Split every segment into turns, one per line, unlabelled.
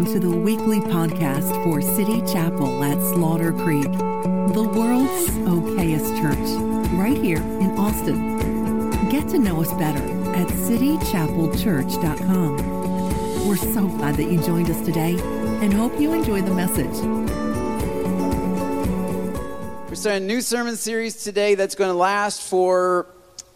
Welcome to the weekly podcast for City Chapel at Slaughter Creek, the world's okayest church, right here in Austin. Get to know us better at citychapelchurch.com. We're so glad that you joined us today and hope you enjoy the message.
We're starting a new sermon series today that's going to last for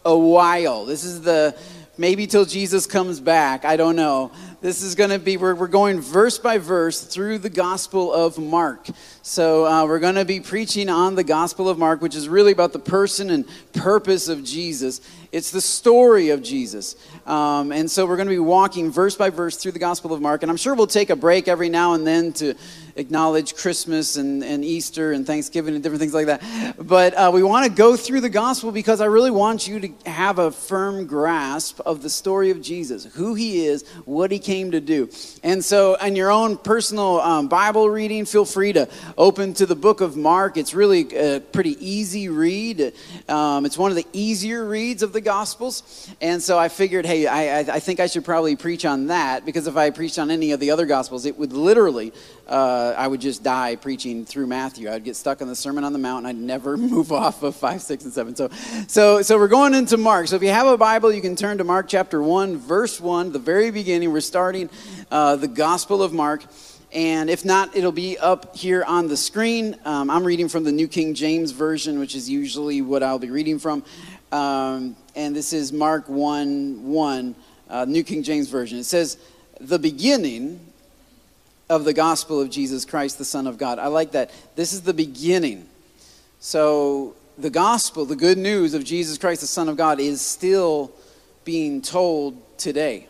a while. This is the maybe till Jesus comes back. I don't know. This is going to be, we're, we're going verse by verse through the Gospel of Mark. So uh, we're going to be preaching on the Gospel of Mark, which is really about the person and purpose of Jesus. It's the story of Jesus. Um, and so we're going to be walking verse by verse through the Gospel of Mark. And I'm sure we'll take a break every now and then to acknowledge Christmas and, and Easter and Thanksgiving and different things like that. But uh, we want to go through the gospel because I really want you to have a firm grasp of the story of Jesus, who he is, what he came to do. And so, in your own personal um, Bible reading, feel free to open to the book of Mark. It's really a pretty easy read. Um, it's one of the easier reads of the Gospels. And so I figured, hey, I, I think I should probably preach on that because if I preached on any of the other Gospels, it would literally uh, I would just die preaching through Matthew. I'd get stuck on the Sermon on the Mount, and I'd never move off of five, six, and seven. So, so, so we're going into Mark. So if you have a Bible, you can turn to Mark chapter one, verse one, the very beginning. We're starting uh, the Gospel of Mark. And if not, it'll be up here on the screen. Um, I'm reading from the New King James Version, which is usually what I'll be reading from. Um, and this is Mark 1 1, uh, New King James Version. It says, The beginning of the gospel of Jesus Christ, the Son of God. I like that. This is the beginning. So, the gospel, the good news of Jesus Christ, the Son of God, is still being told today.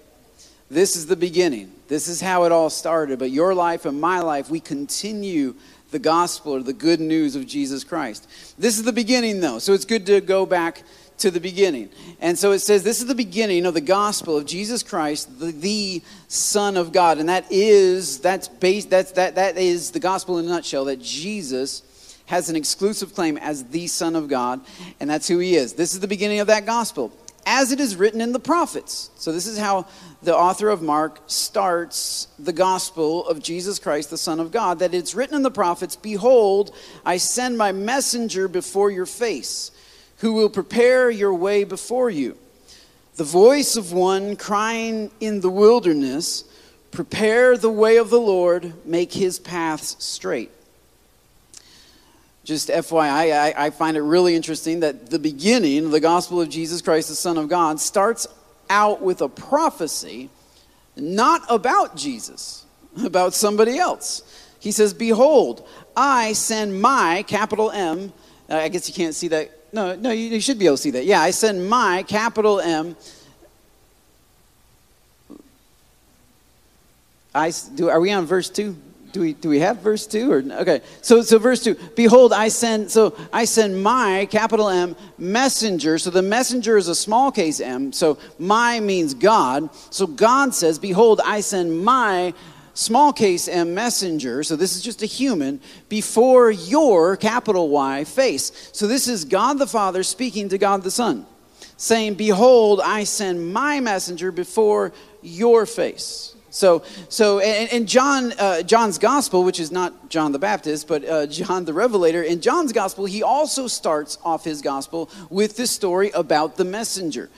This is the beginning. This is how it all started. But your life and my life, we continue the gospel or the good news of Jesus Christ. This is the beginning, though. So it's good to go back to the beginning. And so it says this is the beginning of the gospel of Jesus Christ, the, the Son of God. And that is that's based that's that that is the gospel in a nutshell that Jesus has an exclusive claim as the Son of God, and that's who he is. This is the beginning of that gospel. As it is written in the prophets. So, this is how the author of Mark starts the gospel of Jesus Christ, the Son of God. That it's written in the prophets Behold, I send my messenger before your face who will prepare your way before you. The voice of one crying in the wilderness, Prepare the way of the Lord, make his paths straight. Just FYI, I, I find it really interesting that the beginning of the gospel of Jesus Christ, the Son of God, starts out with a prophecy not about Jesus, about somebody else. He says, Behold, I send my, capital M, I guess you can't see that no, no, you, you should be able to see that. Yeah, I send my, capital M. I, do, are we on verse 2? Do we, do we have verse 2 or okay so so verse 2 behold i send so i send my capital m messenger so the messenger is a small case m so my means god so god says behold i send my small case m messenger, so this is just a human, before your capital Y face. So this is God the Father speaking to God the Son, saying, Behold, I send my messenger before your face. So, so and, and John, uh, John's gospel, which is not John the Baptist, but uh, John the Revelator, in John's gospel, he also starts off his gospel with this story about the messenger,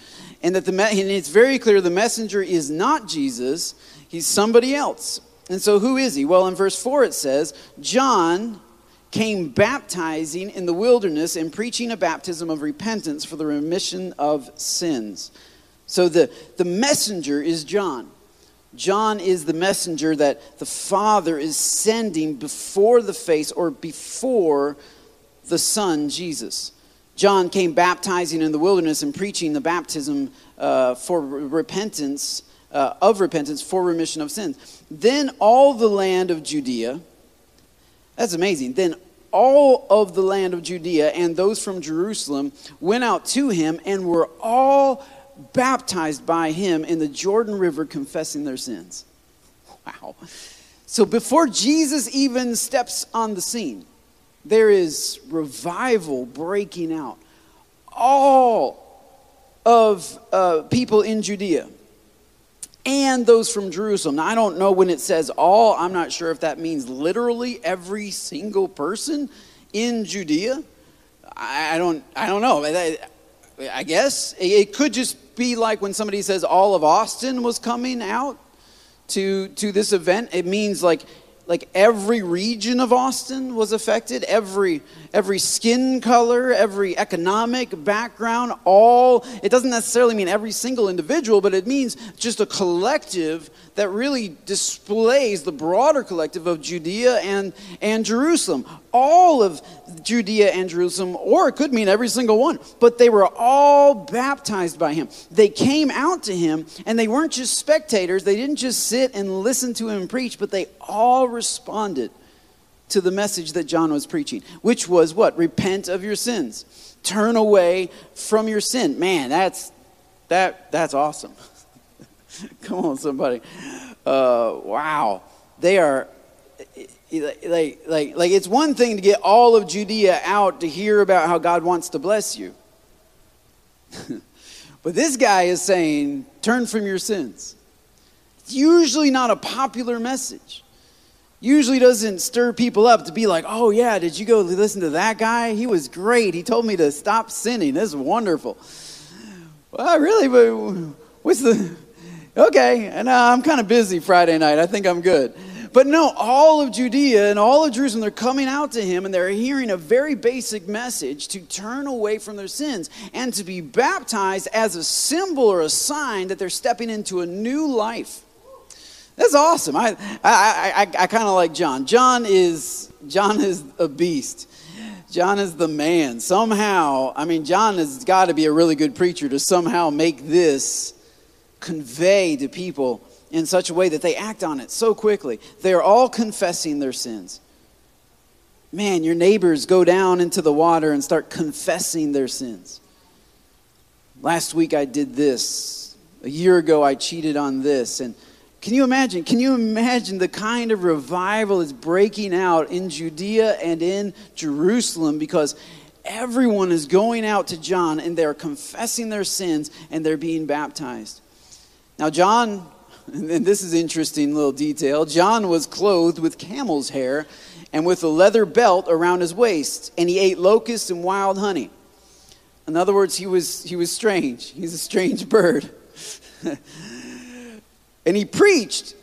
and that the and it's very clear the messenger is not Jesus; he's somebody else. And so, who is he? Well, in verse 4 it says, John came baptizing in the wilderness and preaching a baptism of repentance for the remission of sins. So, the, the messenger is John. John is the messenger that the Father is sending before the face or before the Son, Jesus. John came baptizing in the wilderness and preaching the baptism uh, for repentance uh, of repentance for remission of sins. Then all the land of Judea, that's amazing. Then all of the land of Judea and those from Jerusalem went out to him and were all baptized by him in the Jordan River, confessing their sins. Wow. So before Jesus even steps on the scene, there is revival breaking out. All of uh, people in Judea and those from Jerusalem. Now, I don't know when it says all, I'm not sure if that means literally every single person in Judea. I don't, I don't know. I, I guess it could just be like when somebody says all of Austin was coming out to, to this event. It means like like every region of Austin was affected, every every skin color, every economic background, all it doesn't necessarily mean every single individual, but it means just a collective that really displays the broader collective of Judea and, and Jerusalem. All of Judea and Jerusalem, or it could mean every single one, but they were all baptized by him. They came out to him, and they weren't just spectators, they didn't just sit and listen to him preach, but they all responded to the message that John was preaching, which was what? Repent of your sins. Turn away from your sin. Man, that's that that's awesome. Come on, somebody. Uh, wow. They are like, like, like it's one thing to get all of Judea out to hear about how God wants to bless you. but this guy is saying, turn from your sins. It's usually not a popular message. Usually doesn't stir people up to be like, oh yeah, did you go listen to that guy? He was great. He told me to stop sinning. This is wonderful. Well, really, but what's the okay, and uh, I'm kind of busy Friday night. I think I'm good. But no, all of Judea and all of Jerusalem, they're coming out to him and they're hearing a very basic message to turn away from their sins and to be baptized as a symbol or a sign that they're stepping into a new life. That's awesome. I, I, I, I kind of like John. John is, John is a beast. John is the man. Somehow, I mean, John has got to be a really good preacher to somehow make this convey to people in such a way that they act on it so quickly. They are all confessing their sins. Man, your neighbors go down into the water and start confessing their sins. Last week I did this. A year ago I cheated on this. And can you imagine? Can you imagine the kind of revival is breaking out in Judea and in Jerusalem because everyone is going out to John and they're confessing their sins and they're being baptized. Now, John, and this is interesting little detail, John was clothed with camel's hair and with a leather belt around his waist, and he ate locusts and wild honey. In other words, he was, he was strange. He's a strange bird. and he preached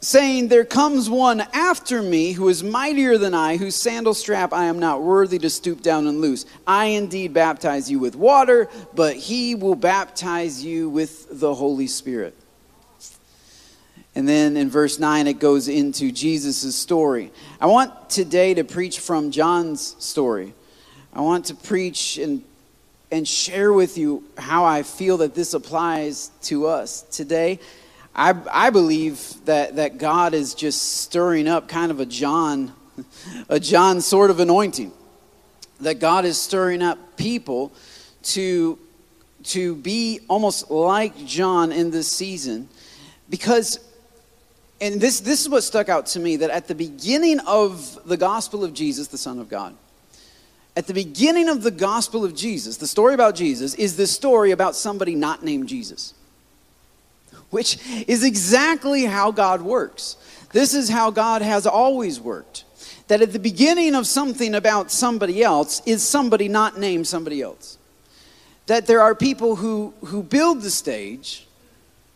saying, There comes one after me who is mightier than I, whose sandal strap I am not worthy to stoop down and loose. I indeed baptize you with water, but he will baptize you with the Holy Spirit. And then in verse 9, it goes into Jesus' story. I want today to preach from John's story. I want to preach and, and share with you how I feel that this applies to us today. I, I believe that, that God is just stirring up kind of a John, a John sort of anointing. That God is stirring up people to, to be almost like John in this season. Because, and this, this is what stuck out to me, that at the beginning of the gospel of Jesus, the Son of God, at the beginning of the gospel of Jesus, the story about Jesus, is the story about somebody not named Jesus which is exactly how God works. This is how God has always worked. That at the beginning of something about somebody else is somebody not named somebody else. That there are people who, who build the stage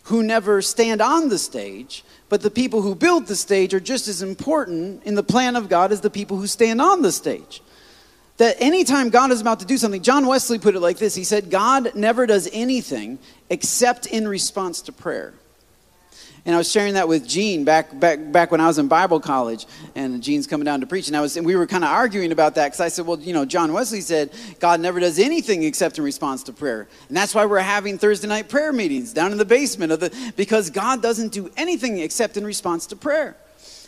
who never stand on the stage, but the people who build the stage are just as important in the plan of God as the people who stand on the stage that anytime God is about to do something, John Wesley put it like this He said, God never does anything except in response to prayer. And I was sharing that with Gene back, back, back when I was in Bible college, and Gene's coming down to preach, and I was, and we were kind of arguing about that because I said, well, you know, John Wesley said God never does anything except in response to prayer, and that's why we're having Thursday night prayer meetings down in the basement of the because God doesn't do anything except in response to prayer.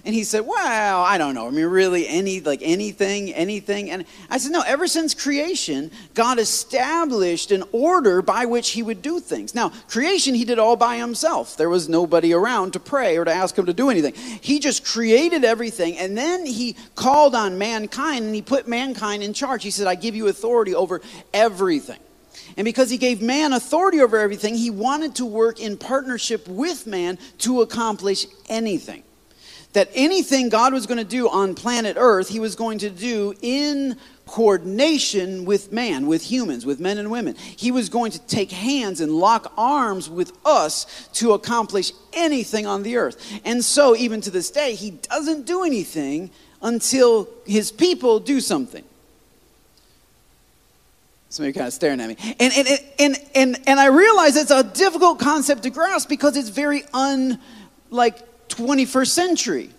And he said, Well, I don't know. I mean, really, any, like anything, anything. And I said, No, ever since creation, God established an order by which he would do things. Now, creation, he did all by himself. There was nobody around to pray or to ask him to do anything. He just created everything. And then he called on mankind and he put mankind in charge. He said, I give you authority over everything. And because he gave man authority over everything, he wanted to work in partnership with man to accomplish anything. That anything God was going to do on planet Earth, he was going to do in coordination with man, with humans, with men and women. He was going to take hands and lock arms with us to accomplish anything on the earth. And so, even to this day, he doesn't do anything until his people do something. Some of you kind of staring at me. And, and, and, and, and I realize it's a difficult concept to grasp because it's very un, like, 21st century.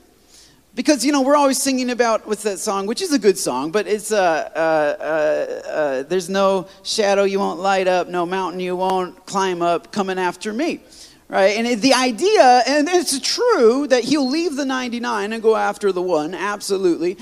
Because, you know, we're always singing about, what's that song, which is a good song, but it's, uh, uh, uh, uh, there's no shadow you won't light up, no mountain you won't climb up coming after me. Right? And the idea, and it's true that he'll leave the 99 and go after the one, absolutely.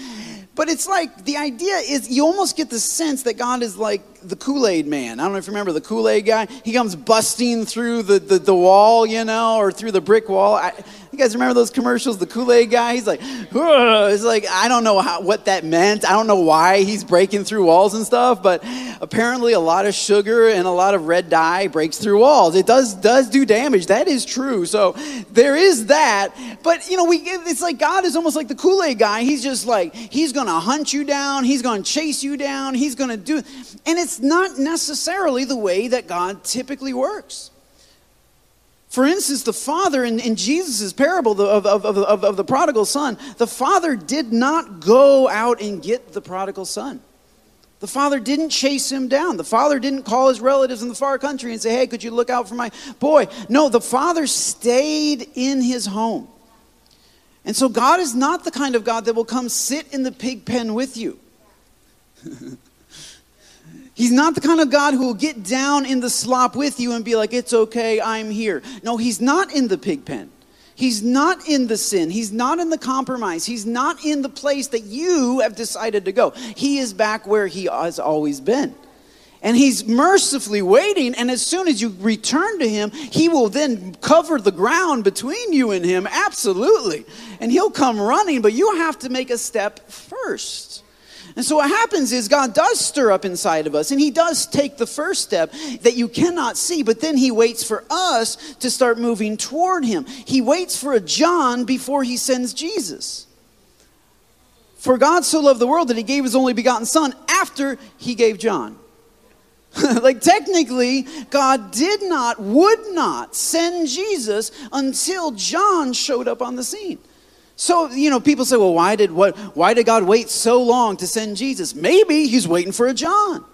But it's like the idea is you almost get the sense that God is like the Kool Aid man. I don't know if you remember the Kool Aid guy. He comes busting through the, the, the, wall, you know, or through the brick wall. I, you guys remember those commercials? The Kool Aid guy? He's like, it's like, I don't know how, what that meant. I don't know why he's breaking through walls and stuff, but apparently a lot of sugar and a lot of red dye breaks through walls. It does, does do damage. That is true. So there is that. But, you know, we, it's like God is almost like the Kool Aid guy. He's just like, he's to hunt you down. He's to chase you down. He's to do, and it's not necessarily the way that God typically works. For instance, the father in, in Jesus' parable of, of, of, of, the prodigal son, the father did not go out and get the prodigal son. The father didn't chase him down. The father didn't call his relatives in the far country and say, Hey, could you look out for my boy? No, the father stayed in his home. And so God is not the kind of God that will come sit in the pig pen with you. He's not the kind of God who will get down in the slop with you and be like, it's okay, I'm here. No, he's not in the pig pen. He's not in the sin. He's not in the compromise. He's not in the place that you have decided to go. He is back where he has always been. And he's mercifully waiting, and as soon as you return to him, he will then cover the ground between you and him, absolutely. And he'll come running, but you have to make a step first. And so what happens is God does stir up inside of us, and He does take the first step that you cannot see, but then He waits for us to start moving toward Him. He waits for a John before He sends Jesus. For God so loved the world that He gave His only begotten Son after He gave John. like technically, God did not, would not send Jesus until John showed up on the scene. So, you know, people say, well, why did, what, why did God wait so long to send Jesus? Maybe he's waiting for a John.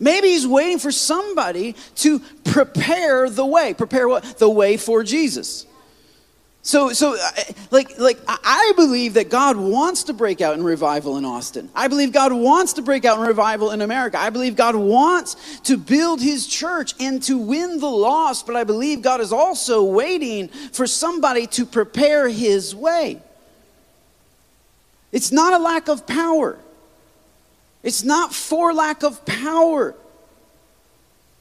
Maybe he's waiting for somebody to prepare the way. Prepare what? The way for Jesus. So, so uh, like, like, I believe that God wants to break out in revival in Austin. I believe God wants to break out in revival in America. I believe God wants to build his church and to win the lost, but I believe God is also waiting for somebody to prepare his way. It's not a lack of power, it's not for lack of power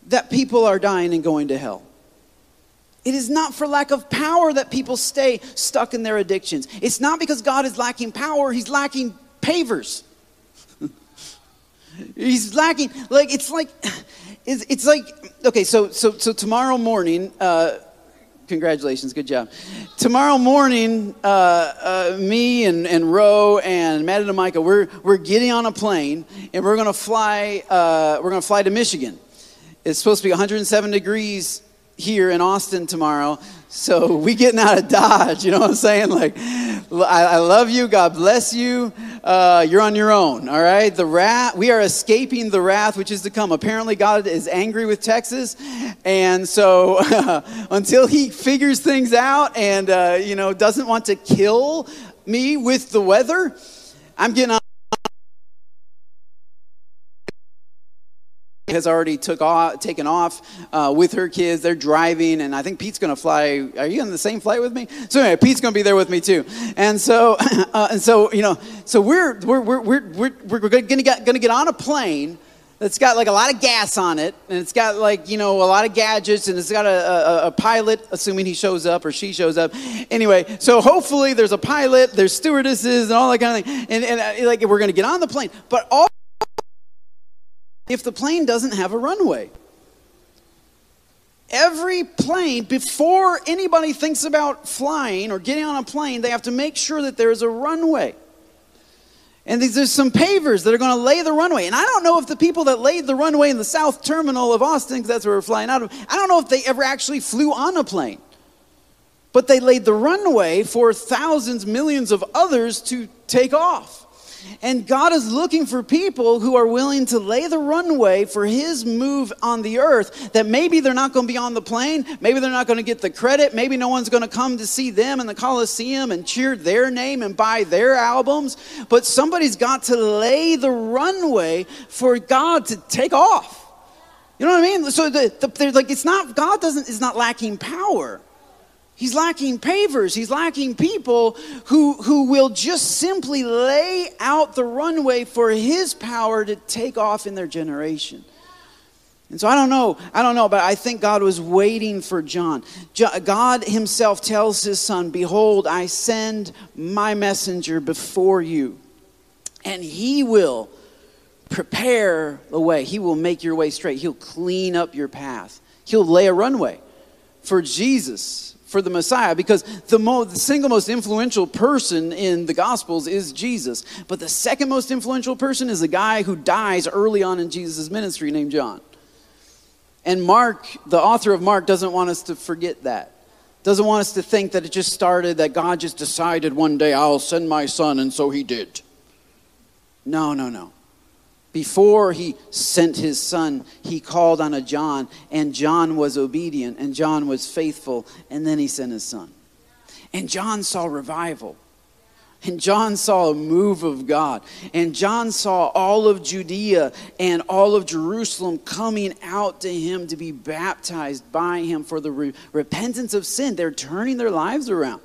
that people are dying and going to hell. It is not for lack of power that people stay stuck in their addictions. It's not because God is lacking power, He's lacking pavers. he's lacking, like, it's like, it's, it's like, okay, so, so, so tomorrow morning, uh, congratulations, good job. Tomorrow morning, uh, uh, me and, and Ro and Matt and Micah, we're, we're getting on a plane and we're gonna fly, uh, we're gonna fly to Michigan. It's supposed to be 107 degrees here in Austin tomorrow. So we getting out of Dodge, you know what I'm saying? Like, I, I love you. God bless you. Uh, you're on your own, all right? The wrath, we are escaping the wrath which is to come. Apparently, God is angry with Texas, and so until He figures things out and uh, you know doesn't want to kill me with the weather, I'm getting has already took off, taken off uh, with her kids. They're driving, and I think Pete's going to fly. Are you on the same flight with me? So anyway, Pete's going to be there with me too. And so, uh, and so you know, so we're we're we're we're we're, we're going to get going to get on a plane that's got like a lot of gas on it, and it's got like you know a lot of gadgets, and it's got a, a, a, pilot, assuming he shows up or she shows up. Anyway, so hopefully there's a pilot, there's stewardesses, and all that kind of thing, and, and uh, like we're gonna get on the plane, but all if the plane doesn't have a runway. Every plane, before anybody thinks about flying or getting on a plane, they have to make sure that there's a runway. And there's some pavers that are going to lay the runway. And I don't know if the people that laid the runway in the south terminal of Austin, because that's where we're flying out of, I don't know if they ever actually flew on a plane. But they laid the runway for thousands, millions of others to take off. And God is looking for people who are willing to lay the runway for His move on the earth. That maybe they're not going to be on the plane, maybe they're not going to get the credit, maybe no one's going to come to see them in the Coliseum and cheer their name and buy their albums. But somebody's got to lay the runway for God to take off. You know what I mean? So the, the, like it's not God doesn't is not lacking power. He's lacking pavers. He's lacking people who, who will just simply lay out the runway for his power to take off in their generation. And so I don't know, I don't know, but I think God was waiting for John. God himself tells his son, Behold, I send my messenger before you, and he will prepare the way. He will make your way straight. He'll clean up your path. He'll lay a runway for Jesus for the Messiah because the, mo- the single most influential person in the Gospels is Jesus. But the second most influential person is a guy who dies early on in Jesus' ministry named John. And Mark, the author of Mark, doesn't want us to forget that. Doesn't want us to think that it just started, that God just decided one day, I'll send my son, and so he did. No, no, no. Before he sent his son, he called on a John, and John was obedient, and John was faithful, and then he sent his son. And John saw revival. And John saw a move of God. And John saw all of Judea and all of Jerusalem coming out to him to be baptized by him for the re- repentance of sin. They're turning their lives around.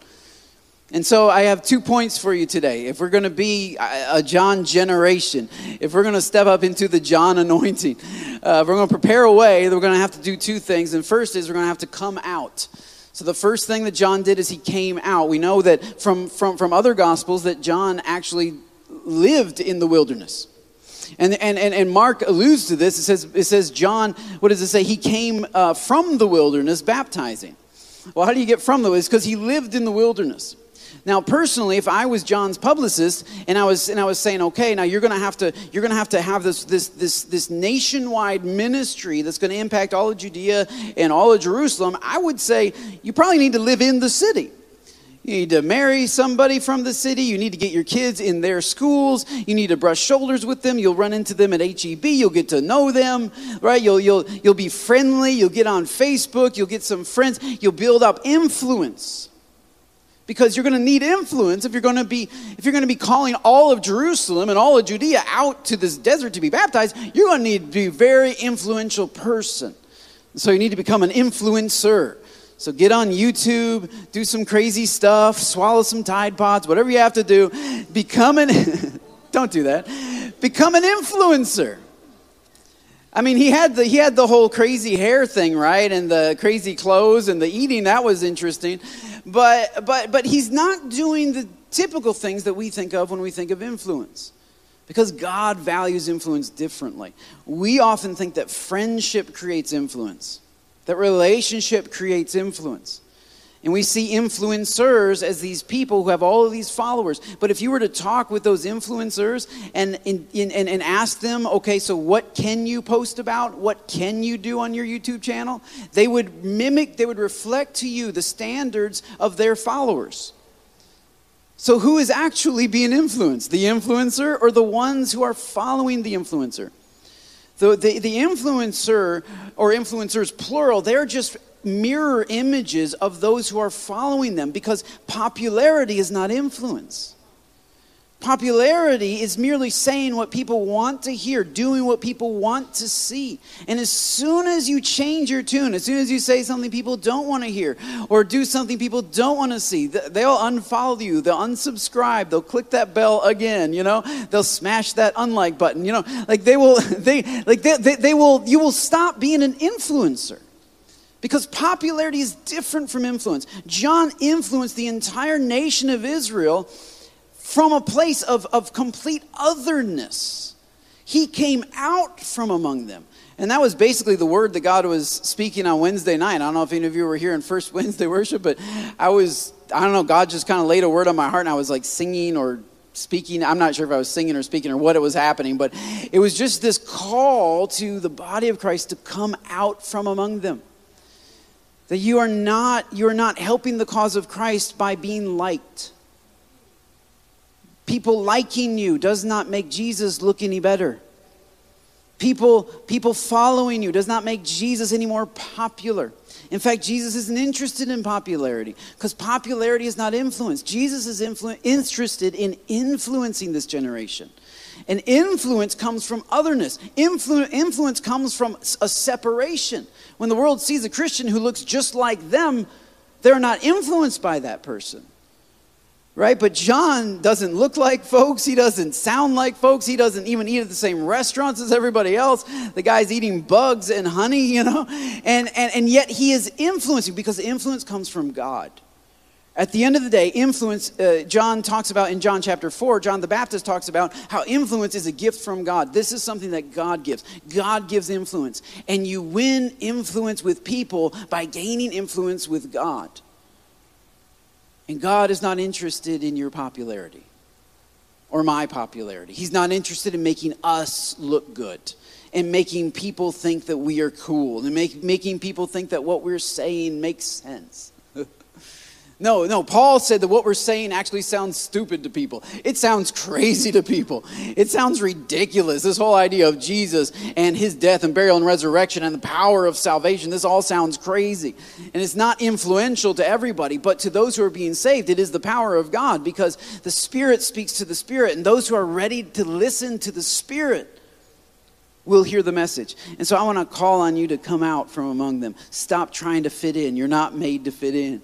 And so I have two points for you today. If we're going to be a John generation, if we're going to step up into the John anointing, uh, we're going to prepare a way, we're going to have to do two things. And first is we're going to have to come out. So the first thing that John did is he came out. We know that from, from, from other gospels that John actually lived in the wilderness. And, and, and, and Mark alludes to this. It says, it says John, what does it say? He came uh, from the wilderness baptizing. Well, how do you get from the wilderness? Because he lived in the wilderness. Now, personally, if I was John's publicist and I was and I was saying, okay, now you're gonna have to you're gonna have to have this this this this nationwide ministry that's gonna impact all of Judea and all of Jerusalem, I would say you probably need to live in the city. You need to marry somebody from the city. You need to get your kids in their schools. You need to brush shoulders with them. You'll run into them at HEB. You'll get to know them, right? You'll, you'll, you'll be friendly. You'll get on Facebook. You'll get some friends. You'll build up influence because you're going to need influence if you're going to be if you're going to be calling all of Jerusalem and all of Judea out to this desert to be baptized you're going to need to be a very influential person. So you need to become an influencer. So get on YouTube do some crazy stuff swallow some tide pods whatever you have to do. Become an don't do that. Become an influencer. I mean, he had the he had the whole crazy hair thing, right, and the crazy clothes and the eating. That was interesting, but but but he's not doing the typical things that we think of when we think of influence, because God values influence differently. We often think that friendship creates influence, that relationship creates influence. And we see influencers as these people who have all of these followers. But if you were to talk with those influencers and, and, and, and ask them, okay, so what can you post about? What can you do on your YouTube channel? They would mimic, they would reflect to you the standards of their followers. So who is actually being influenced? The influencer or the ones who are following the influencer? The, the, the influencer or influencers, plural, they're just mirror images of those who are following them because popularity is not influence. Popularity is merely saying what people want to hear, doing what people want to see. And as soon as you change your tune, as soon as you say something people don't want to hear or do something people don't want to see, they'll unfollow you, they'll unsubscribe, they'll click that bell again, you know, they'll smash that unlike button, you know, like they will, they, like they, they, they will, you will stop being an influencer. Because popularity is different from influence. John influenced the entire nation of Israel from a place of, of complete otherness. He came out from among them. And that was basically the word that God was speaking on Wednesday night. I don't know if any of you were here in First Wednesday worship, but I was, I don't know, God just kind of laid a word on my heart and I was like singing or speaking. I'm not sure if I was singing or speaking or what it was happening, but it was just this call to the body of Christ to come out from among them. That you are not, you are not helping the cause of Christ by being liked. People liking you does not make Jesus look any better. People, people following you does not make Jesus any more popular. In fact, Jesus isn't interested in popularity because popularity is not influence. Jesus is influ- interested in influencing this generation. And influence comes from otherness. Influ- influence comes from a separation. When the world sees a Christian who looks just like them, they're not influenced by that person right? But John doesn't look like folks. He doesn't sound like folks. He doesn't even eat at the same restaurants as everybody else. The guy's eating bugs and honey, you know? And, and, and yet he is influencing because influence comes from God. At the end of the day, influence, uh, John talks about in John chapter 4, John the Baptist talks about how influence is a gift from God. This is something that God gives. God gives influence. And you win influence with people by gaining influence with God. And God is not interested in your popularity or my popularity. He's not interested in making us look good and making people think that we are cool and make, making people think that what we're saying makes sense. No, no, Paul said that what we're saying actually sounds stupid to people. It sounds crazy to people. It sounds ridiculous. This whole idea of Jesus and his death and burial and resurrection and the power of salvation, this all sounds crazy. And it's not influential to everybody, but to those who are being saved, it is the power of God because the Spirit speaks to the Spirit, and those who are ready to listen to the Spirit will hear the message. And so I want to call on you to come out from among them. Stop trying to fit in. You're not made to fit in.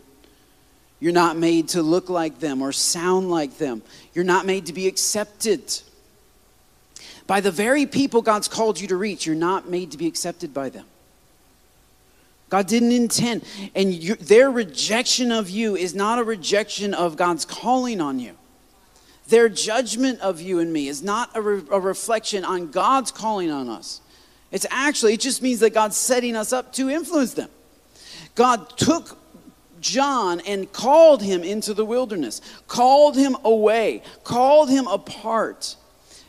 You're not made to look like them or sound like them. You're not made to be accepted. By the very people God's called you to reach, you're not made to be accepted by them. God didn't intend. And you, their rejection of you is not a rejection of God's calling on you. Their judgment of you and me is not a, re, a reflection on God's calling on us. It's actually, it just means that God's setting us up to influence them. God took John and called him into the wilderness, called him away, called him apart.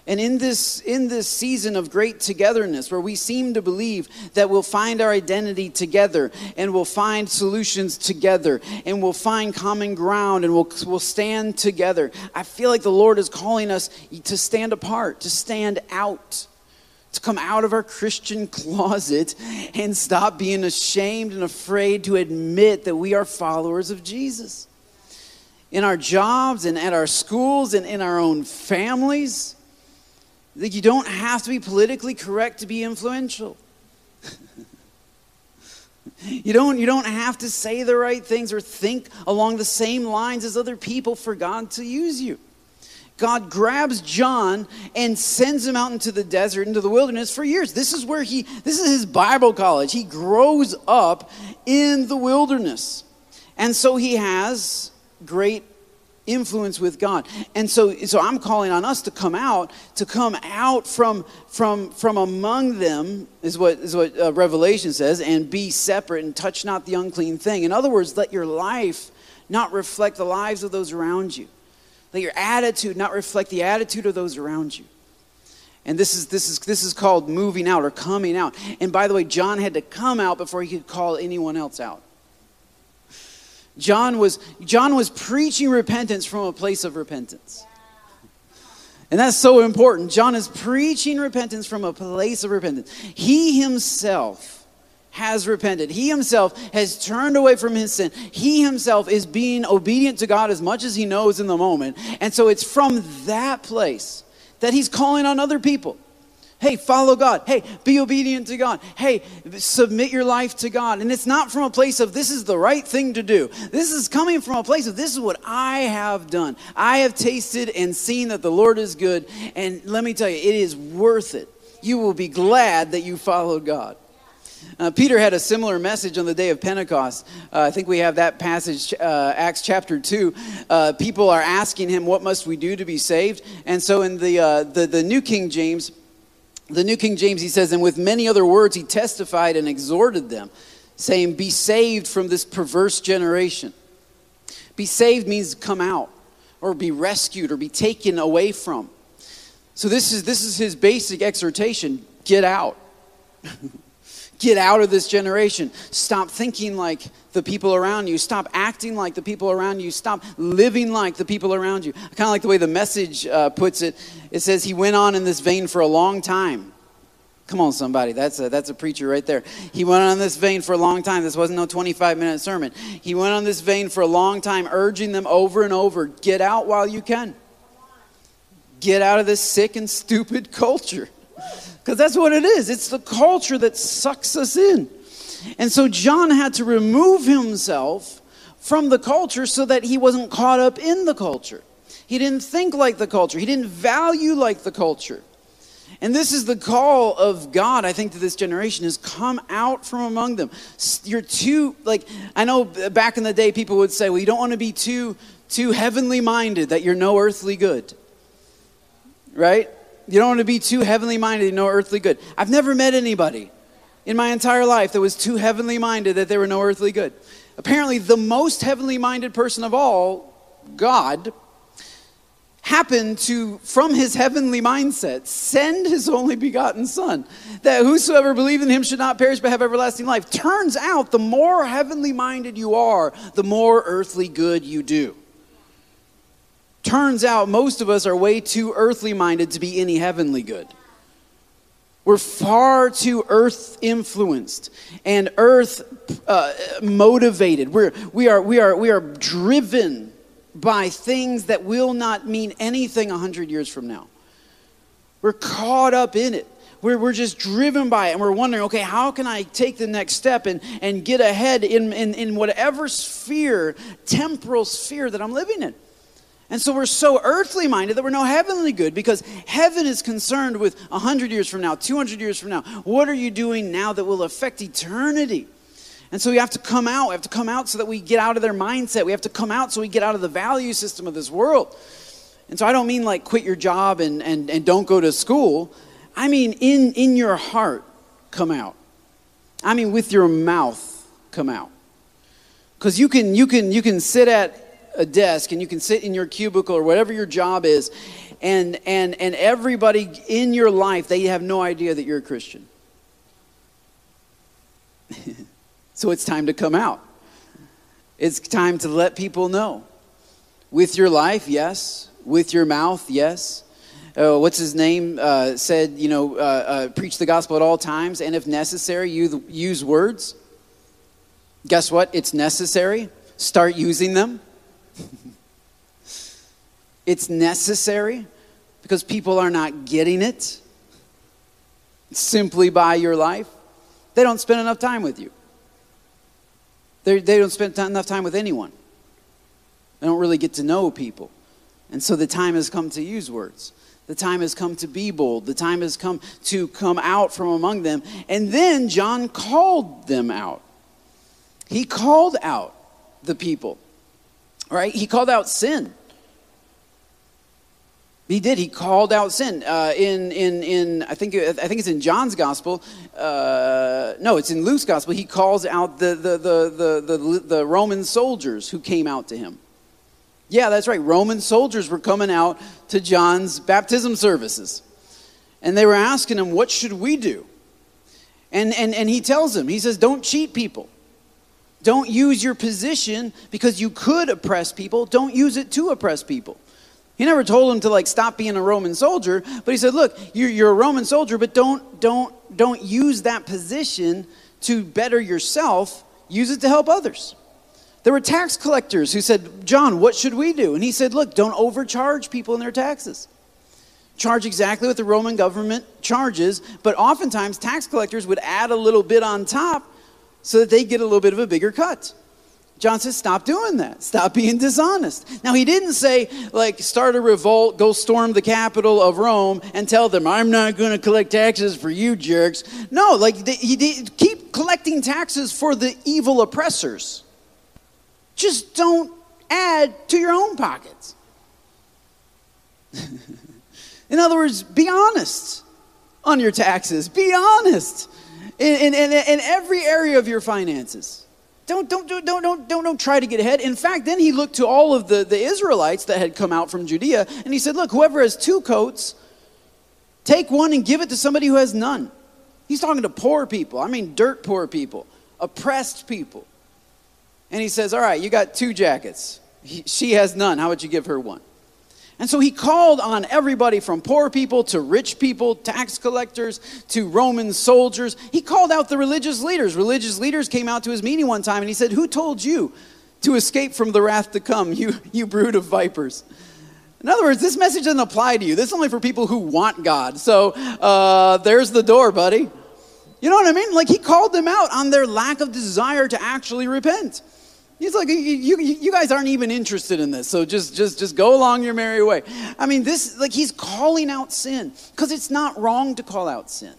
And in this, in this season of great togetherness, where we seem to believe that we'll find our identity together and we'll find solutions together and we'll find common ground and we'll, we'll stand together, I feel like the Lord is calling us to stand apart, to stand out to come out of our Christian closet and stop being ashamed and afraid to admit that we are followers of Jesus. In our jobs and at our schools and in our own families, that you don't have to be politically correct to be influential. you, don't, you don't have to say the right things or think along the same lines as other people for God to use you. God grabs John and sends him out into the desert, into the wilderness for years. This is where he, this is his Bible college. He grows up in the wilderness. And so he has great influence with God. And so, so I'm calling on us to come out, to come out from, from, from among them, is what, is what uh, Revelation says, and be separate and touch not the unclean thing. In other words, let your life not reflect the lives of those around you. Let your attitude not reflect the attitude of those around you. And this is, this, is, this is called moving out or coming out. And by the way, John had to come out before he could call anyone else out. John was, John was preaching repentance from a place of repentance. And that's so important. John is preaching repentance from a place of repentance. He himself has repented. He himself has turned away from his sin. He himself is being obedient to God as much as he knows in the moment. And so it's from that place that he's calling on other people. Hey, follow God. Hey, be obedient to God. Hey, submit your life to God. And it's not from a place of this is the right thing to do. This is coming from a place of this is what I have done. I have tasted and seen that the Lord is good. And let me tell you, it is worth it. You will be glad that you followed God. Uh, Peter had a similar message on the day of Pentecost. Uh, I think we have that passage, uh, Acts chapter 2. Uh, people are asking him, What must we do to be saved? And so in the, uh, the, the New King James, The New King James, he says, and with many other words, he testified and exhorted them, saying, Be saved from this perverse generation. Be saved means come out, or be rescued, or be taken away from. So this is this is his basic exhortation. Get out. Get out of this generation. Stop thinking like the people around you. Stop acting like the people around you. Stop living like the people around you. I kind of like the way the message uh, puts it. It says he went on in this vein for a long time. Come on, somebody. That's a, that's a preacher right there. He went on this vein for a long time. This wasn't no 25 minute sermon. He went on this vein for a long time, urging them over and over get out while you can. Get out of this sick and stupid culture. Because that's what it is. It's the culture that sucks us in. And so John had to remove himself from the culture so that he wasn't caught up in the culture. He didn't think like the culture, he didn't value like the culture. And this is the call of God, I think, to this generation is come out from among them. You're too, like, I know back in the day people would say, well, you don't want to be too, too heavenly minded that you're no earthly good. Right? You don't want to be too heavenly minded, no earthly good. I've never met anybody in my entire life that was too heavenly minded that they were no earthly good. Apparently, the most heavenly minded person of all, God, happened to, from his heavenly mindset, send his only begotten Son, that whosoever believe in him should not perish but have everlasting life. Turns out, the more heavenly minded you are, the more earthly good you do. Turns out most of us are way too earthly minded to be any heavenly good. We're far too earth influenced and earth uh, motivated. We're, we, are, we, are, we are driven by things that will not mean anything 100 years from now. We're caught up in it. We're, we're just driven by it and we're wondering, okay, how can I take the next step and, and get ahead in, in, in whatever sphere, temporal sphere that I'm living in? And so we're so earthly minded that we're no heavenly good because heaven is concerned with 100 years from now, 200 years from now. What are you doing now that will affect eternity? And so we have to come out. We have to come out so that we get out of their mindset. We have to come out so we get out of the value system of this world. And so I don't mean like quit your job and, and, and don't go to school. I mean in, in your heart, come out. I mean with your mouth, come out. Because you can, you, can, you can sit at a desk and you can sit in your cubicle or whatever your job is and and and everybody in your life they have no idea that you're a christian. So it's time to come out. It's time to let people know. With your life yes. With your mouth yes. Uh, what's his name uh, said you know uh, uh preach the gospel at all times and if necessary use, use words. Guess what? It's necessary. Start using them it's necessary because people are not getting it simply by your life. They don't spend enough time with you. They're, they do not spend enough time with anyone. They don't really get to know people. And so the time has come to use words. The time has come to be bold. The time has come to come out from among them. And then John called them out. He called out the people right? He called out sin. He did. He called out sin. Uh, in in in I think I think it's in John's gospel. Uh, no, it's in Luke's gospel. He calls out the the, the the the the Roman soldiers who came out to him. Yeah, that's right. Roman soldiers were coming out to John's baptism services, and they were asking him, "What should we do?" And and and he tells them. He says, "Don't cheat people." Don't use your position because you could oppress people. Don't use it to oppress people. He never told him to like stop being a Roman soldier, but he said, "Look, you're, you're a Roman soldier, but don't don't don't use that position to better yourself. Use it to help others." There were tax collectors who said, "John, what should we do?" And he said, "Look, don't overcharge people in their taxes. Charge exactly what the Roman government charges, but oftentimes tax collectors would add a little bit on top so that they get a little bit of a bigger cut. John says, Stop doing that. Stop being dishonest. Now, he didn't say, like, start a revolt, go storm the capital of Rome, and tell them, I'm not going to collect taxes for you jerks. No, like, he did, keep collecting taxes for the evil oppressors. Just don't add to your own pockets. In other words, be honest. on your taxes. Be honest in, in, in, in every area of your finances. Don't, don't, don't, don't, don't, don't try to get ahead. In fact, then he looked to all of the, the Israelites that had come out from Judea and he said, Look, whoever has two coats, take one and give it to somebody who has none. He's talking to poor people. I mean, dirt poor people, oppressed people. And he says, All right, you got two jackets. He, she has none. How would you give her one? And so he called on everybody from poor people to rich people, tax collectors to Roman soldiers. He called out the religious leaders. Religious leaders came out to his meeting one time and he said, Who told you to escape from the wrath to come, you, you brood of vipers? In other words, this message doesn't apply to you. This is only for people who want God. So uh, there's the door, buddy. You know what I mean? Like he called them out on their lack of desire to actually repent. He's like, you, you, you, guys aren't even interested in this, so just, just, just go along your merry way. I mean, this, like, he's calling out sin because it's not wrong to call out sin.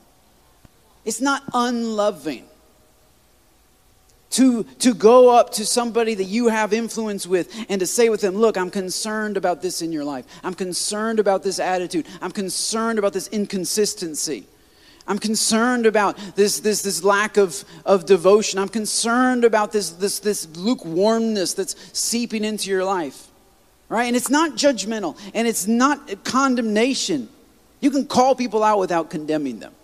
It's not unloving to, to go up to somebody that you have influence with and to say with them, Look, I'm concerned about this in your life. I'm concerned about this attitude. I'm concerned about this inconsistency. I'm concerned about this, this, this lack of, of devotion. I'm concerned about this, this, this lukewarmness that's seeping into your life. Right? And it's not judgmental and it's not condemnation. You can call people out without condemning them.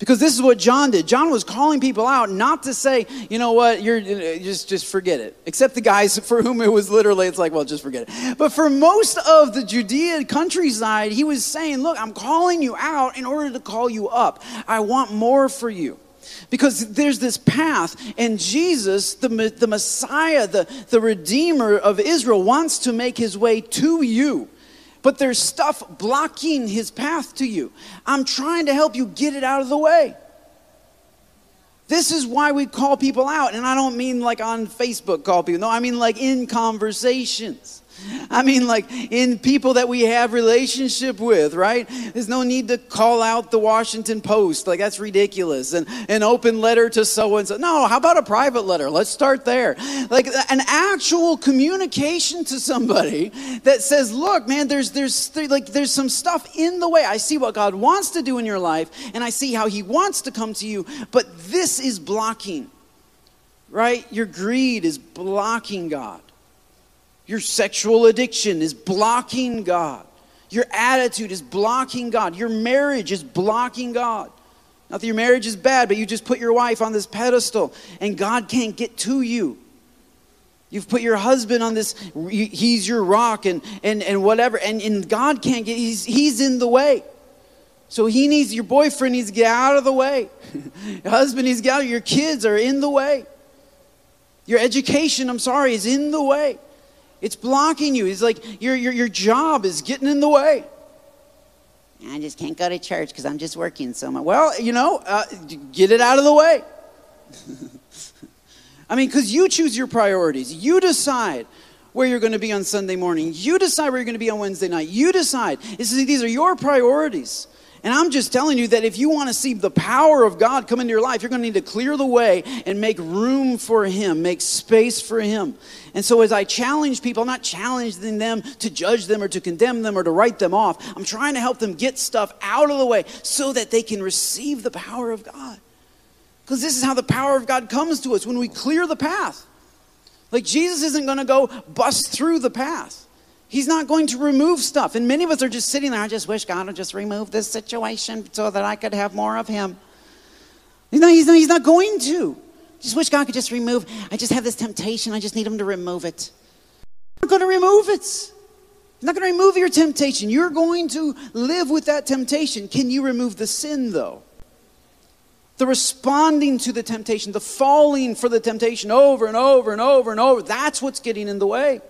Because this is what John did. John was calling people out not to say, you know what, you're just just forget it. Except the guys for whom it was literally it's like, well, just forget it. But for most of the Judea countryside, he was saying, look, I'm calling you out in order to call you up. I want more for you. Because there's this path, and Jesus, the, the Messiah, the, the Redeemer of Israel, wants to make his way to you but there's stuff blocking his path to you. I'm trying to help you get it out of the way. This is why we call people out. And I don't mean like on Facebook call people. No, I mean like in conversations. I mean, like in people that we have relationship with, right? There's no need to call out the Washington Post. Like that's ridiculous. And an open letter to so and so. No, how about a private letter? Let's start there. Like an actual communication to somebody that says, "Look, man, there's there's like there's some stuff in the way. I see what God wants to do in your life, and I see how He wants to come to you, but this is blocking." Right? Your greed is blocking God. Your sexual addiction is blocking God. Your attitude is blocking God. Your marriage is blocking God. Not that your marriage is bad, but you just put your wife on this pedestal and God can't get to you. You've put your husband on this, he's your rock and, and, and whatever, and, and God can't get, he's, he's in the way. So he needs, your boyfriend needs to get out of the way. your husband needs to get out, your kids are in the way. Your education, I'm sorry, is in the way. It's blocking you. It's like your, your, your job is getting in the way. I just can't go to church because I'm just working so much. Well, you know, uh, get it out of the way. I mean, because you choose your priorities. You decide where you're going to be on Sunday morning. You decide where you're going to be on Wednesday night. You decide. these are your priorities. And I'm just telling you that if you want to see the power of God come into your life, you're going to need to clear the way and make room for Him, make space for Him. And so, as I challenge people, I'm not challenging them to judge them or to condemn them or to write them off. I'm trying to help them get stuff out of the way so that they can receive the power of God. Because this is how the power of God comes to us when we clear the path. Like, Jesus isn't going to go bust through the path. He's not going to remove stuff. And many of us are just sitting there. I just wish God would just remove this situation so that I could have more of Him. Not, he's not, he's not going to. Just wish God could just remove. I just have this temptation. I just need Him to remove it. He's not going to remove it. He's not going to remove your temptation. You're going to live with that temptation. Can you remove the sin, though? The responding to the temptation, the falling for the temptation over and over and over and over, that's what's getting in the way.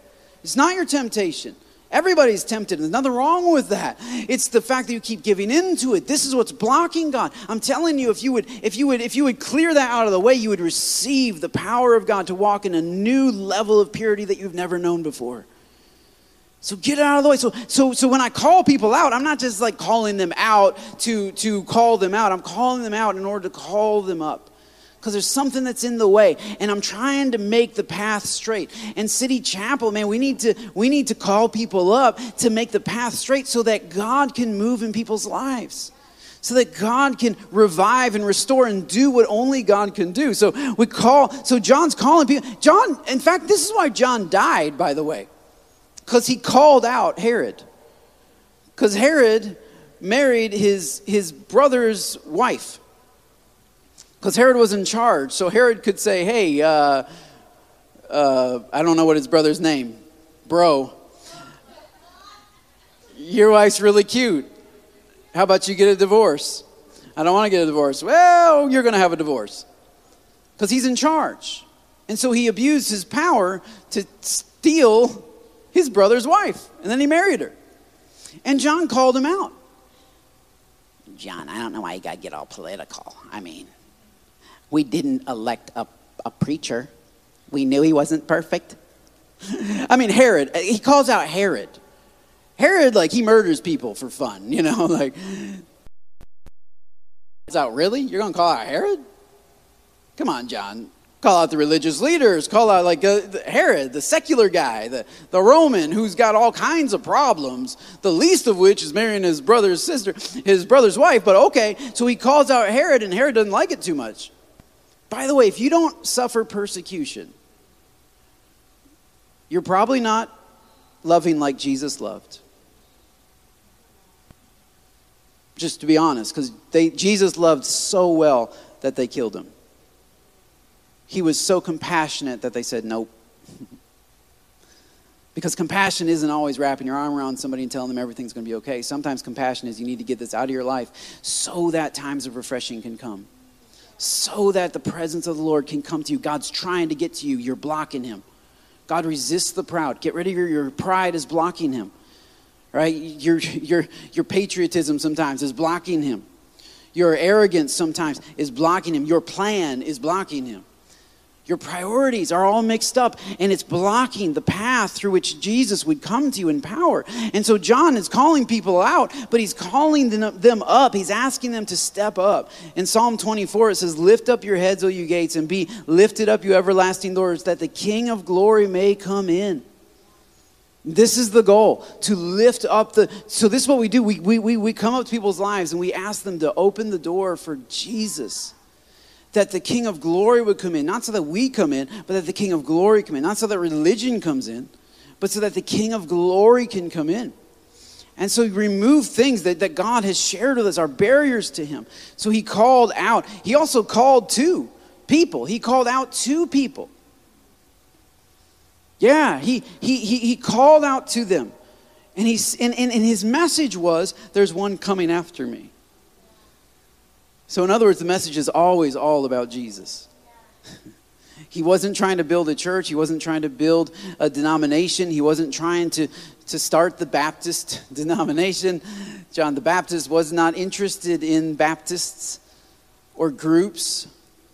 It's not your temptation. Everybody's tempted. There's nothing wrong with that. It's the fact that you keep giving into it. This is what's blocking God. I'm telling you, if you would, if you would, if you would clear that out of the way, you would receive the power of God to walk in a new level of purity that you've never known before. So get it out of the way. So, so, so when I call people out, I'm not just like calling them out to, to call them out. I'm calling them out in order to call them up because there's something that's in the way and i'm trying to make the path straight and city chapel man we need to we need to call people up to make the path straight so that god can move in people's lives so that God can revive and restore and do what only God can do. So we call, so John's calling people. John, in fact, this is why John died, by the way, because he called out Herod. Because Herod married his, his brother's wife. Because Herod was in charge. So Herod could say, hey, uh, uh, I don't know what his brother's name, bro, your wife's really cute. How about you get a divorce? I don't want to get a divorce. Well, you're going to have a divorce. Because he's in charge. And so he abused his power to steal his brother's wife. And then he married her. And John called him out. John, I don't know why you got to get all political. I mean, we didn't elect a, a preacher, we knew he wasn't perfect. I mean, Herod, he calls out Herod. Herod, like, he murders people for fun, you know, like, it's out, really? You're going to call out Herod? Come on, John. Call out the religious leaders. Call out, like, uh, Herod, the secular guy, the, the Roman who's got all kinds of problems, the least of which is marrying his brother's sister, his brother's wife. But okay, so he calls out Herod, and Herod doesn't like it too much. By the way, if you don't suffer persecution, you're probably not loving like Jesus loved. just to be honest, because Jesus loved so well that they killed him. He was so compassionate that they said, nope. because compassion isn't always wrapping your arm around somebody and telling them everything's going to be okay. Sometimes compassion is you need to get this out of your life so that times of refreshing can come, so that the presence of the Lord can come to you. God's trying to get to you, you're blocking him. God resists the proud. Get rid of your, your pride is blocking him right? Your, your, your patriotism sometimes is blocking him. Your arrogance sometimes is blocking him. Your plan is blocking him. Your priorities are all mixed up, and it's blocking the path through which Jesus would come to you in power. And so John is calling people out, but he's calling them up. He's asking them to step up. In Psalm 24, it says, Lift up your heads, O you gates, and be lifted up, you everlasting doors, that the King of glory may come in. This is the goal to lift up the. So, this is what we do. We, we, we, we come up to people's lives and we ask them to open the door for Jesus. That the King of glory would come in. Not so that we come in, but that the King of glory come in. Not so that religion comes in, but so that the King of glory can come in. And so he removed things that, that God has shared with us, our barriers to him. So he called out. He also called to people. He called out to people. Yeah, he, he, he, he called out to them. And, he's, and, and, and his message was, There's one coming after me. So, in other words, the message is always all about Jesus. he wasn't trying to build a church, he wasn't trying to build a denomination, he wasn't trying to, to start the Baptist denomination. John the Baptist was not interested in Baptists or groups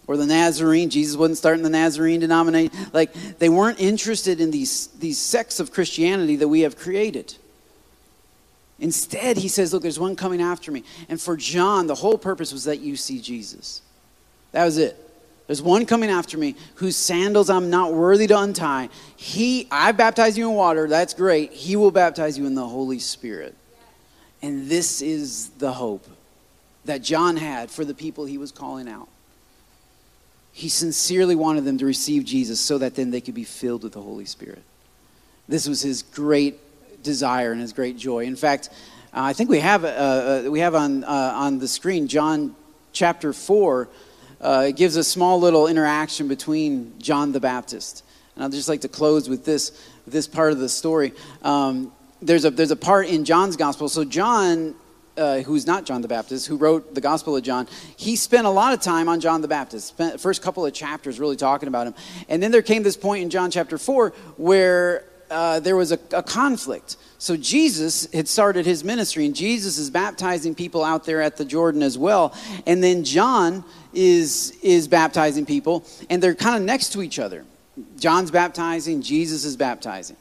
or the Nazarene. Jesus wasn't starting the Nazarene denomination. Like they weren't interested in these, these sects of Christianity that we have created. Instead, he says, Look, there's one coming after me. And for John, the whole purpose was that you see Jesus. That was it. There's one coming after me whose sandals I'm not worthy to untie. He, I baptize you in water. That's great. He will baptize you in the Holy Spirit. And this is the hope that John had for the people he was calling out. He sincerely wanted them to receive Jesus so that then they could be filled with the Holy Spirit. This was his great desire and his great joy. In fact, uh, I think we have, uh, uh, we have on, uh, on the screen John chapter 4. Uh, it gives a small little interaction between John the Baptist. And I'd just like to close with this, this part of the story. Um, there's, a, there's a part in John's gospel. So, John who's not John the Baptist, who wrote the Gospel of John, he spent a lot of time on John the Baptist. Spent the first couple of chapters really talking about him. And then there came this point in John chapter 4 where uh, there was a, a, conflict. So Jesus had started his ministry, and Jesus is baptizing people out there at the Jordan as well. And then John is, is baptizing people, and they're kind of next to each other. John's baptizing, Jesus is baptizing.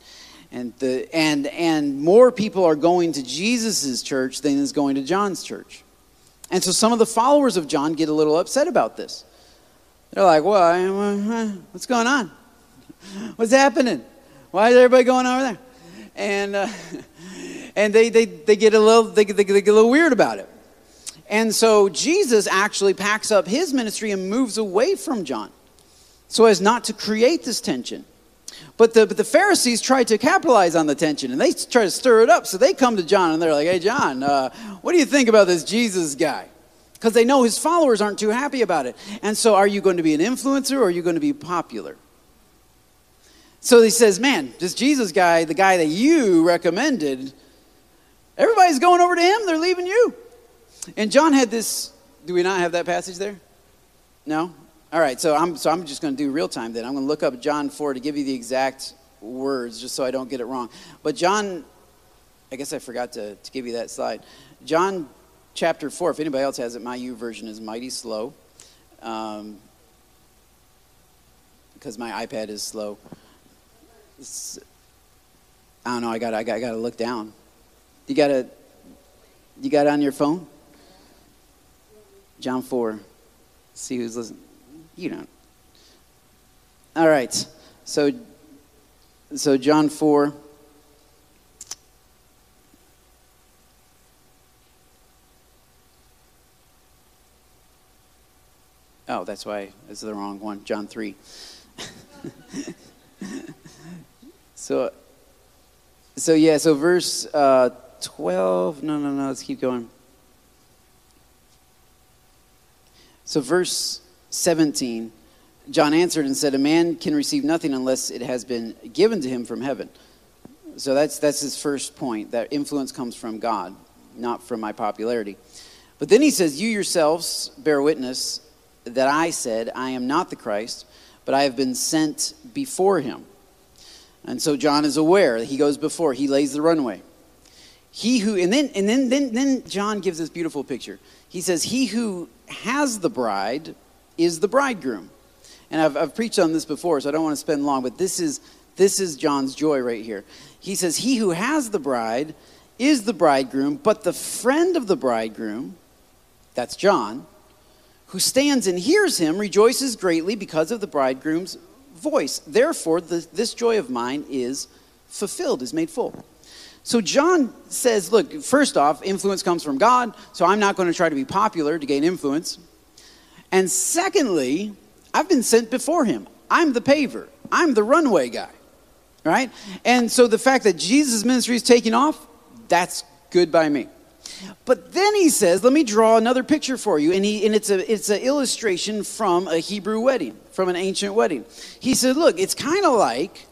And the and and more people are going to jesus' church than is going to john's church. And so some of the followers of john get a little upset about this. They're like well what's going on? What's happening why is everybody going over there and uh, and they, they they get a little they, they, they get a little weird about it And so Jesus actually packs up his ministry and moves away from John so as not to create this tension. But the, but the Pharisees tried to capitalize on the tension and they try to stir it up. So they come to John and they're like, hey, John, uh, what do you think about this Jesus guy? Because they know his followers aren't too happy about it. And so, are you going to be an influencer or are you going to be popular? So he says, man, this Jesus guy, the guy that you recommended, everybody's going over to him. They're leaving you. And John had this. Do we not have that passage there? No? All right, so I'm, so I'm just going to do real time then. I'm going to look up John 4 to give you the exact words just so I don't get it wrong. But John, I guess I forgot to, to give you that slide. John chapter 4, if anybody else has it, my YouVersion is mighty slow. Um, because my iPad is slow. I don't know. I got. I got. I got to look down. You got to. You got it on your phone. John four. See who's listening. You don't. All right. So, so John 4. Oh, that's why it's the wrong one. John 3. so, so yeah, so verse uh, 12. No, no, no, let's keep going. So, verse 17, John answered and said, A man can receive nothing unless it has been given to him from heaven. So that's, that's his first point that influence comes from God, not from my popularity. But then he says, You yourselves bear witness that I said, I am not the Christ, but I have been sent before him. And so John is aware. He goes before, he lays the runway. He who, and then, and then, then, then John gives this beautiful picture. He says, He who has the bride is the bridegroom. And I've, I've preached on this before, so I don't want to spend long, but this is, this is John's joy right here. He says, He who has the bride is the bridegroom, but the friend of the bridegroom, that's John, who stands and hears him, rejoices greatly because of the bridegroom's voice. Therefore, the, this joy of mine is fulfilled, is made full. So John says, look, first off, influence comes from God, so I'm not going to try to be popular to gain influence. And secondly, I've been sent before him. I'm the paver, I'm the runway guy, right? And so the fact that Jesus' ministry is taking off, that's good by me. But then he says, let me draw another picture for you. And, he, and it's, a, it's an illustration from a Hebrew wedding, from an ancient wedding. He said, look, it's kind of like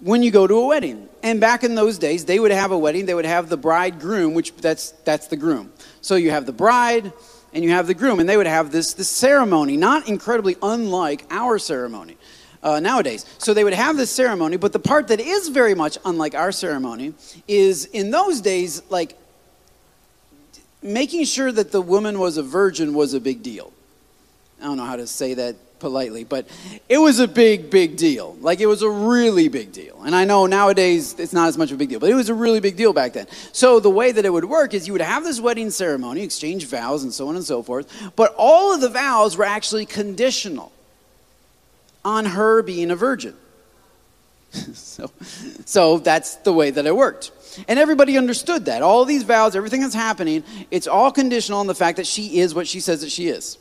when you go to a wedding. And back in those days, they would have a wedding, they would have the bridegroom, which that's, that's the groom. So you have the bride, and you have the groom, and they would have this, this ceremony, not incredibly unlike our ceremony uh, nowadays. So they would have this ceremony, but the part that is very much unlike our ceremony is in those days, like making sure that the woman was a virgin was a big deal. I don't know how to say that politely, but it was a big, big deal. Like it was a really big deal. And I know nowadays it's not as much of a big deal, but it was a really big deal back then. So the way that it would work is you would have this wedding ceremony, exchange vows, and so on and so forth, but all of the vows were actually conditional on her being a virgin. so, so that's the way that it worked. And everybody understood that. All these vows, everything that's happening, it's all conditional on the fact that she is what she says that she is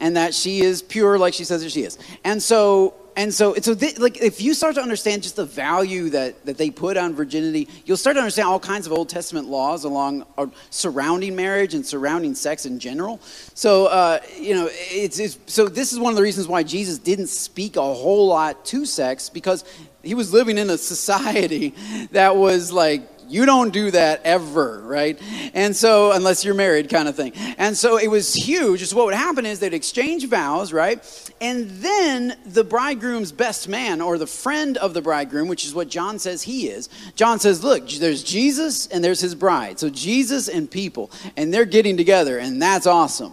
and that she is pure like she says that she is. And so and so, so th- like if you start to understand just the value that, that they put on virginity, you'll start to understand all kinds of Old Testament laws along uh, surrounding marriage and surrounding sex in general. So uh, you know, it's, it's so this is one of the reasons why Jesus didn't speak a whole lot to sex because he was living in a society that was like you don't do that ever, right? And so, unless you're married, kind of thing. And so it was huge. So, what would happen is they'd exchange vows, right? And then the bridegroom's best man, or the friend of the bridegroom, which is what John says he is, John says, Look, there's Jesus and there's his bride. So, Jesus and people, and they're getting together, and that's awesome.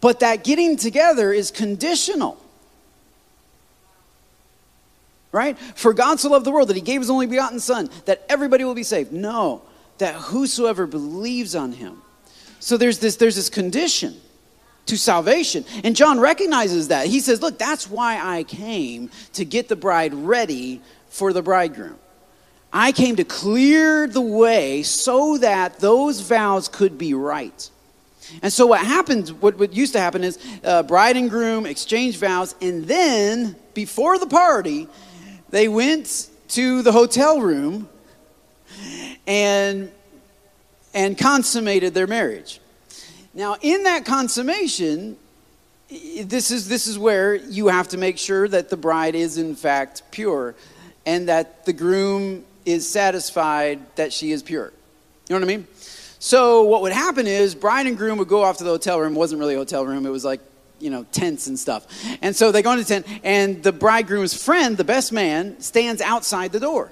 But that getting together is conditional right? For God so loved the world that he gave his only begotten Son, that everybody will be saved. No, that whosoever believes on him. So there's this, there's this condition to salvation. And John recognizes that. He says, Look, that's why I came to get the bride ready for the bridegroom. I came to clear the way so that those vows could be right. And so what happens, what, what used to happen is uh, bride and groom exchange vows, and then before the party, they went to the hotel room and and consummated their marriage. Now, in that consummation, this is this is where you have to make sure that the bride is in fact pure and that the groom is satisfied that she is pure. You know what I mean? So what would happen is bride and groom would go off to the hotel room. It wasn't really a hotel room. It was like, you know, tents and stuff. And so they go into the tent and the bridegroom's friend, the best man, stands outside the door.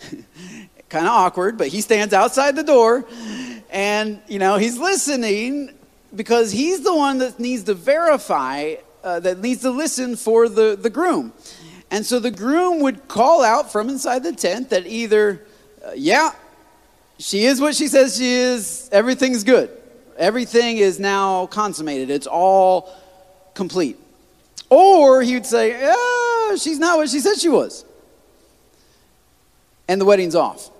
kind of awkward, but he stands outside the door and, you know, he's listening because he's the one that needs to verify, uh, that needs to listen for the, the groom. And so the groom would call out from inside the tent that either, uh, yeah, she is what she says she is, everything's good. Everything is now consummated, it's all complete. Or he would say, yeah, she's not what she said she was. And the wedding's off.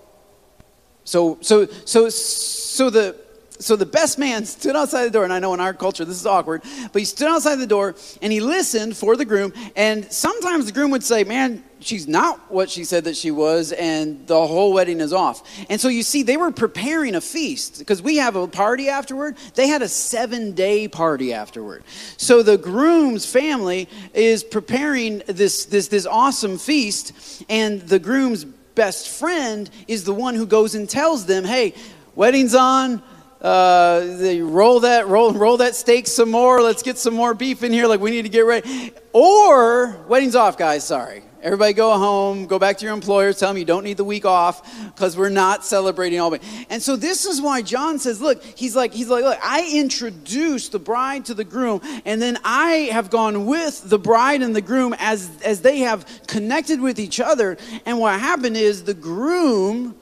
So, so, so, so the so the best man stood outside the door, and I know in our culture this is awkward, but he stood outside the door and he listened for the groom. And sometimes the groom would say, Man, she's not what she said that she was, and the whole wedding is off. And so you see, they were preparing a feast because we have a party afterward. They had a seven day party afterward. So the groom's family is preparing this, this, this awesome feast, and the groom's best friend is the one who goes and tells them, Hey, wedding's on uh, roll that roll roll that steak some more. Let's get some more beef in here. Like we need to get ready. Or wedding's off, guys. Sorry. Everybody go home, go back to your employer, tell them you don't need the week off because we're not celebrating all. The and so this is why John says, look, he's like, he's like, look, I introduced the bride to the groom, and then I have gone with the bride and the groom as as they have connected with each other. And what happened is the groom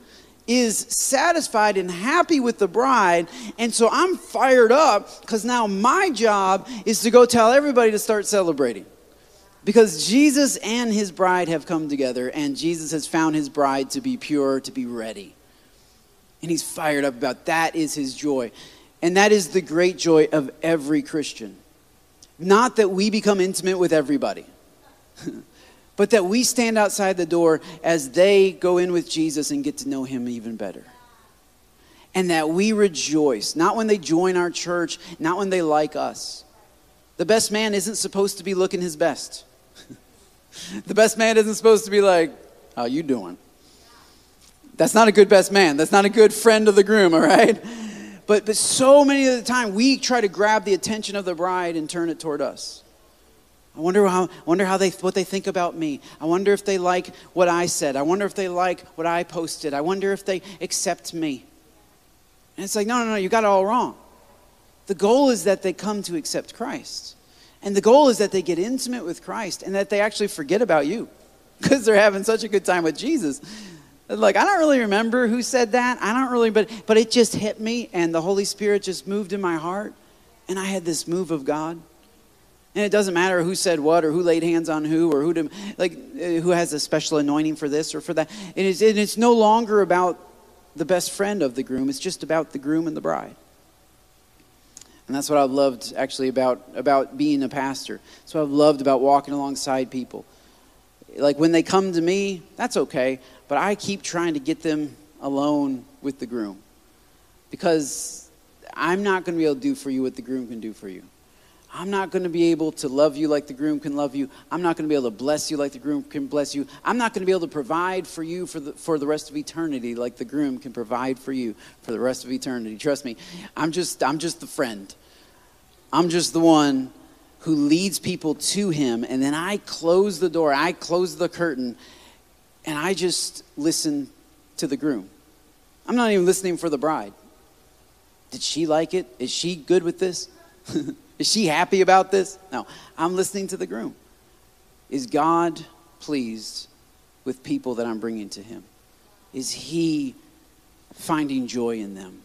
is satisfied and happy with the bride. And so I'm fired up because now my job is to go tell everybody to start celebrating. Because Jesus and his bride have come together, and Jesus has found his bride to be pure, to be ready. And he's fired up about that is his joy. And that is the great joy of every Christian. Not that we become intimate with everybody. but that we stand outside the door as they go in with Jesus and get to know him even better. And that we rejoice, not when they join our church, not when they like us. The best man isn't supposed to be looking his best. the best man isn't supposed to be like, how you doing? That's not a good best man. That's not a good friend of the groom, all right? But, but so many of the time, we try to grab the attention of the bride and turn it toward us. I wonder how, wonder how they, what they think about me. I wonder if they like what I said. I wonder if they like what I posted. I wonder if they accept me. And it's like, no, no, no, you got it all wrong. The goal is that they come to accept Christ. And the goal is that they get intimate with Christ and that they actually forget about you because they're having such a good time with Jesus. Like, I don't really remember who said that. I don't really, but, but it just hit me and the Holy Spirit just moved in my heart. And I had this move of God. And it doesn't matter who said what or who laid hands on who or who to, like uh, who has a special anointing for this or for that. It is, and it's no longer about the best friend of the groom. It's just about the groom and the bride. And that's what I've loved actually about, about being a pastor. That's what I've loved about walking alongside people. Like when they come to me, that's okay, but I keep trying to get them alone with the groom. Because I'm not going to be able to do for you what the groom can do for you. I'm not going to be able to love you like the groom can love you. I'm not going to be able to bless you like the groom can bless you. I'm not going to be able to provide for you for the, for the rest of eternity like the groom can provide for you for the rest of eternity. Trust me, I'm just, I'm just the friend. I'm just the one who leads people to him. And then I close the door, I close the curtain, and I just listen to the groom. I'm not even listening for the bride. Did she like it? Is she good with this? Is she happy about this? No. I'm listening to the groom. Is God pleased with people that I'm bringing to him? Is he finding joy in them?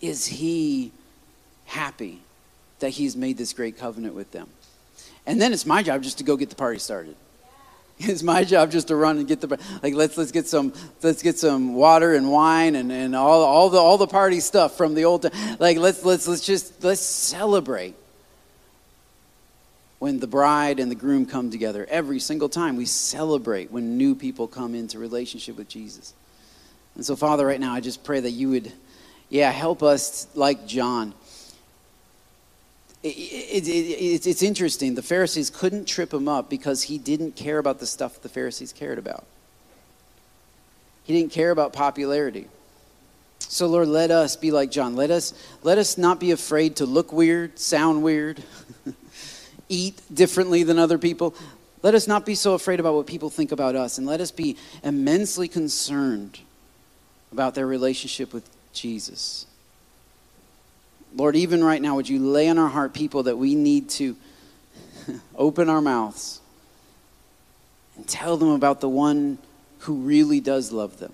Is he happy that he's made this great covenant with them? And then it's my job just to go get the party started. Is my job just to run and get the like let's let's get some let's get some water and wine and, and all all the all the party stuff from the old time. like let's let's let's just let's celebrate when the bride and the groom come together every single time we celebrate when new people come into relationship with Jesus. And so Father right now I just pray that you would yeah help us like John it, it, it, it's interesting. The Pharisees couldn't trip him up because he didn't care about the stuff the Pharisees cared about. He didn't care about popularity. So Lord, let us be like John. Let us let us not be afraid to look weird, sound weird, eat differently than other people. Let us not be so afraid about what people think about us and let us be immensely concerned about their relationship with Jesus. Lord, even right now, would you lay on our heart people that we need to open our mouths and tell them about the one who really does love them,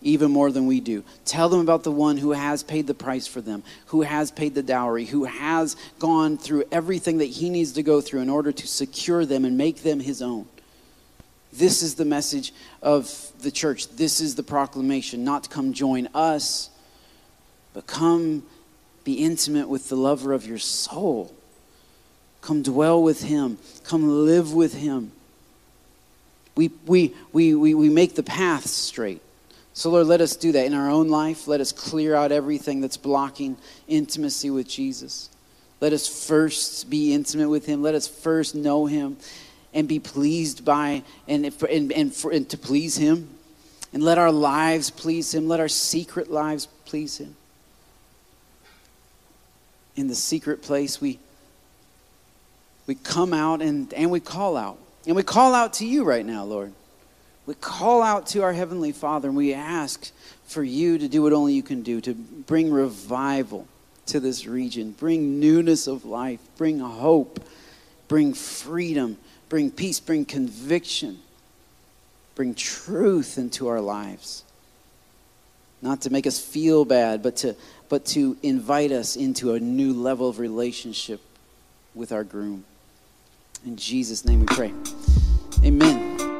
even more than we do. Tell them about the one who has paid the price for them, who has paid the dowry, who has gone through everything that he needs to go through in order to secure them and make them his own. This is the message of the church. This is the proclamation not to come join us, but come be intimate with the lover of your soul. Come dwell with him. Come live with him. We, we, we, we, we make the path straight. So, Lord, let us do that in our own life. Let us clear out everything that's blocking intimacy with Jesus. Let us first be intimate with him. Let us first know him and be pleased by and, and, and, for, and to please him. And let our lives please him. Let our secret lives please him in the secret place, we, we come out and, and we call out. And we call out to you right now, Lord. We call out to our Heavenly Father and we ask for you to do what only you can do, to bring revival to this region, bring newness of life, bring hope, bring freedom, bring peace, bring conviction, bring truth into our lives. Not to make us feel bad, but to but to invite us into a new level of relationship with our groom. In Jesus' name we pray. Amen.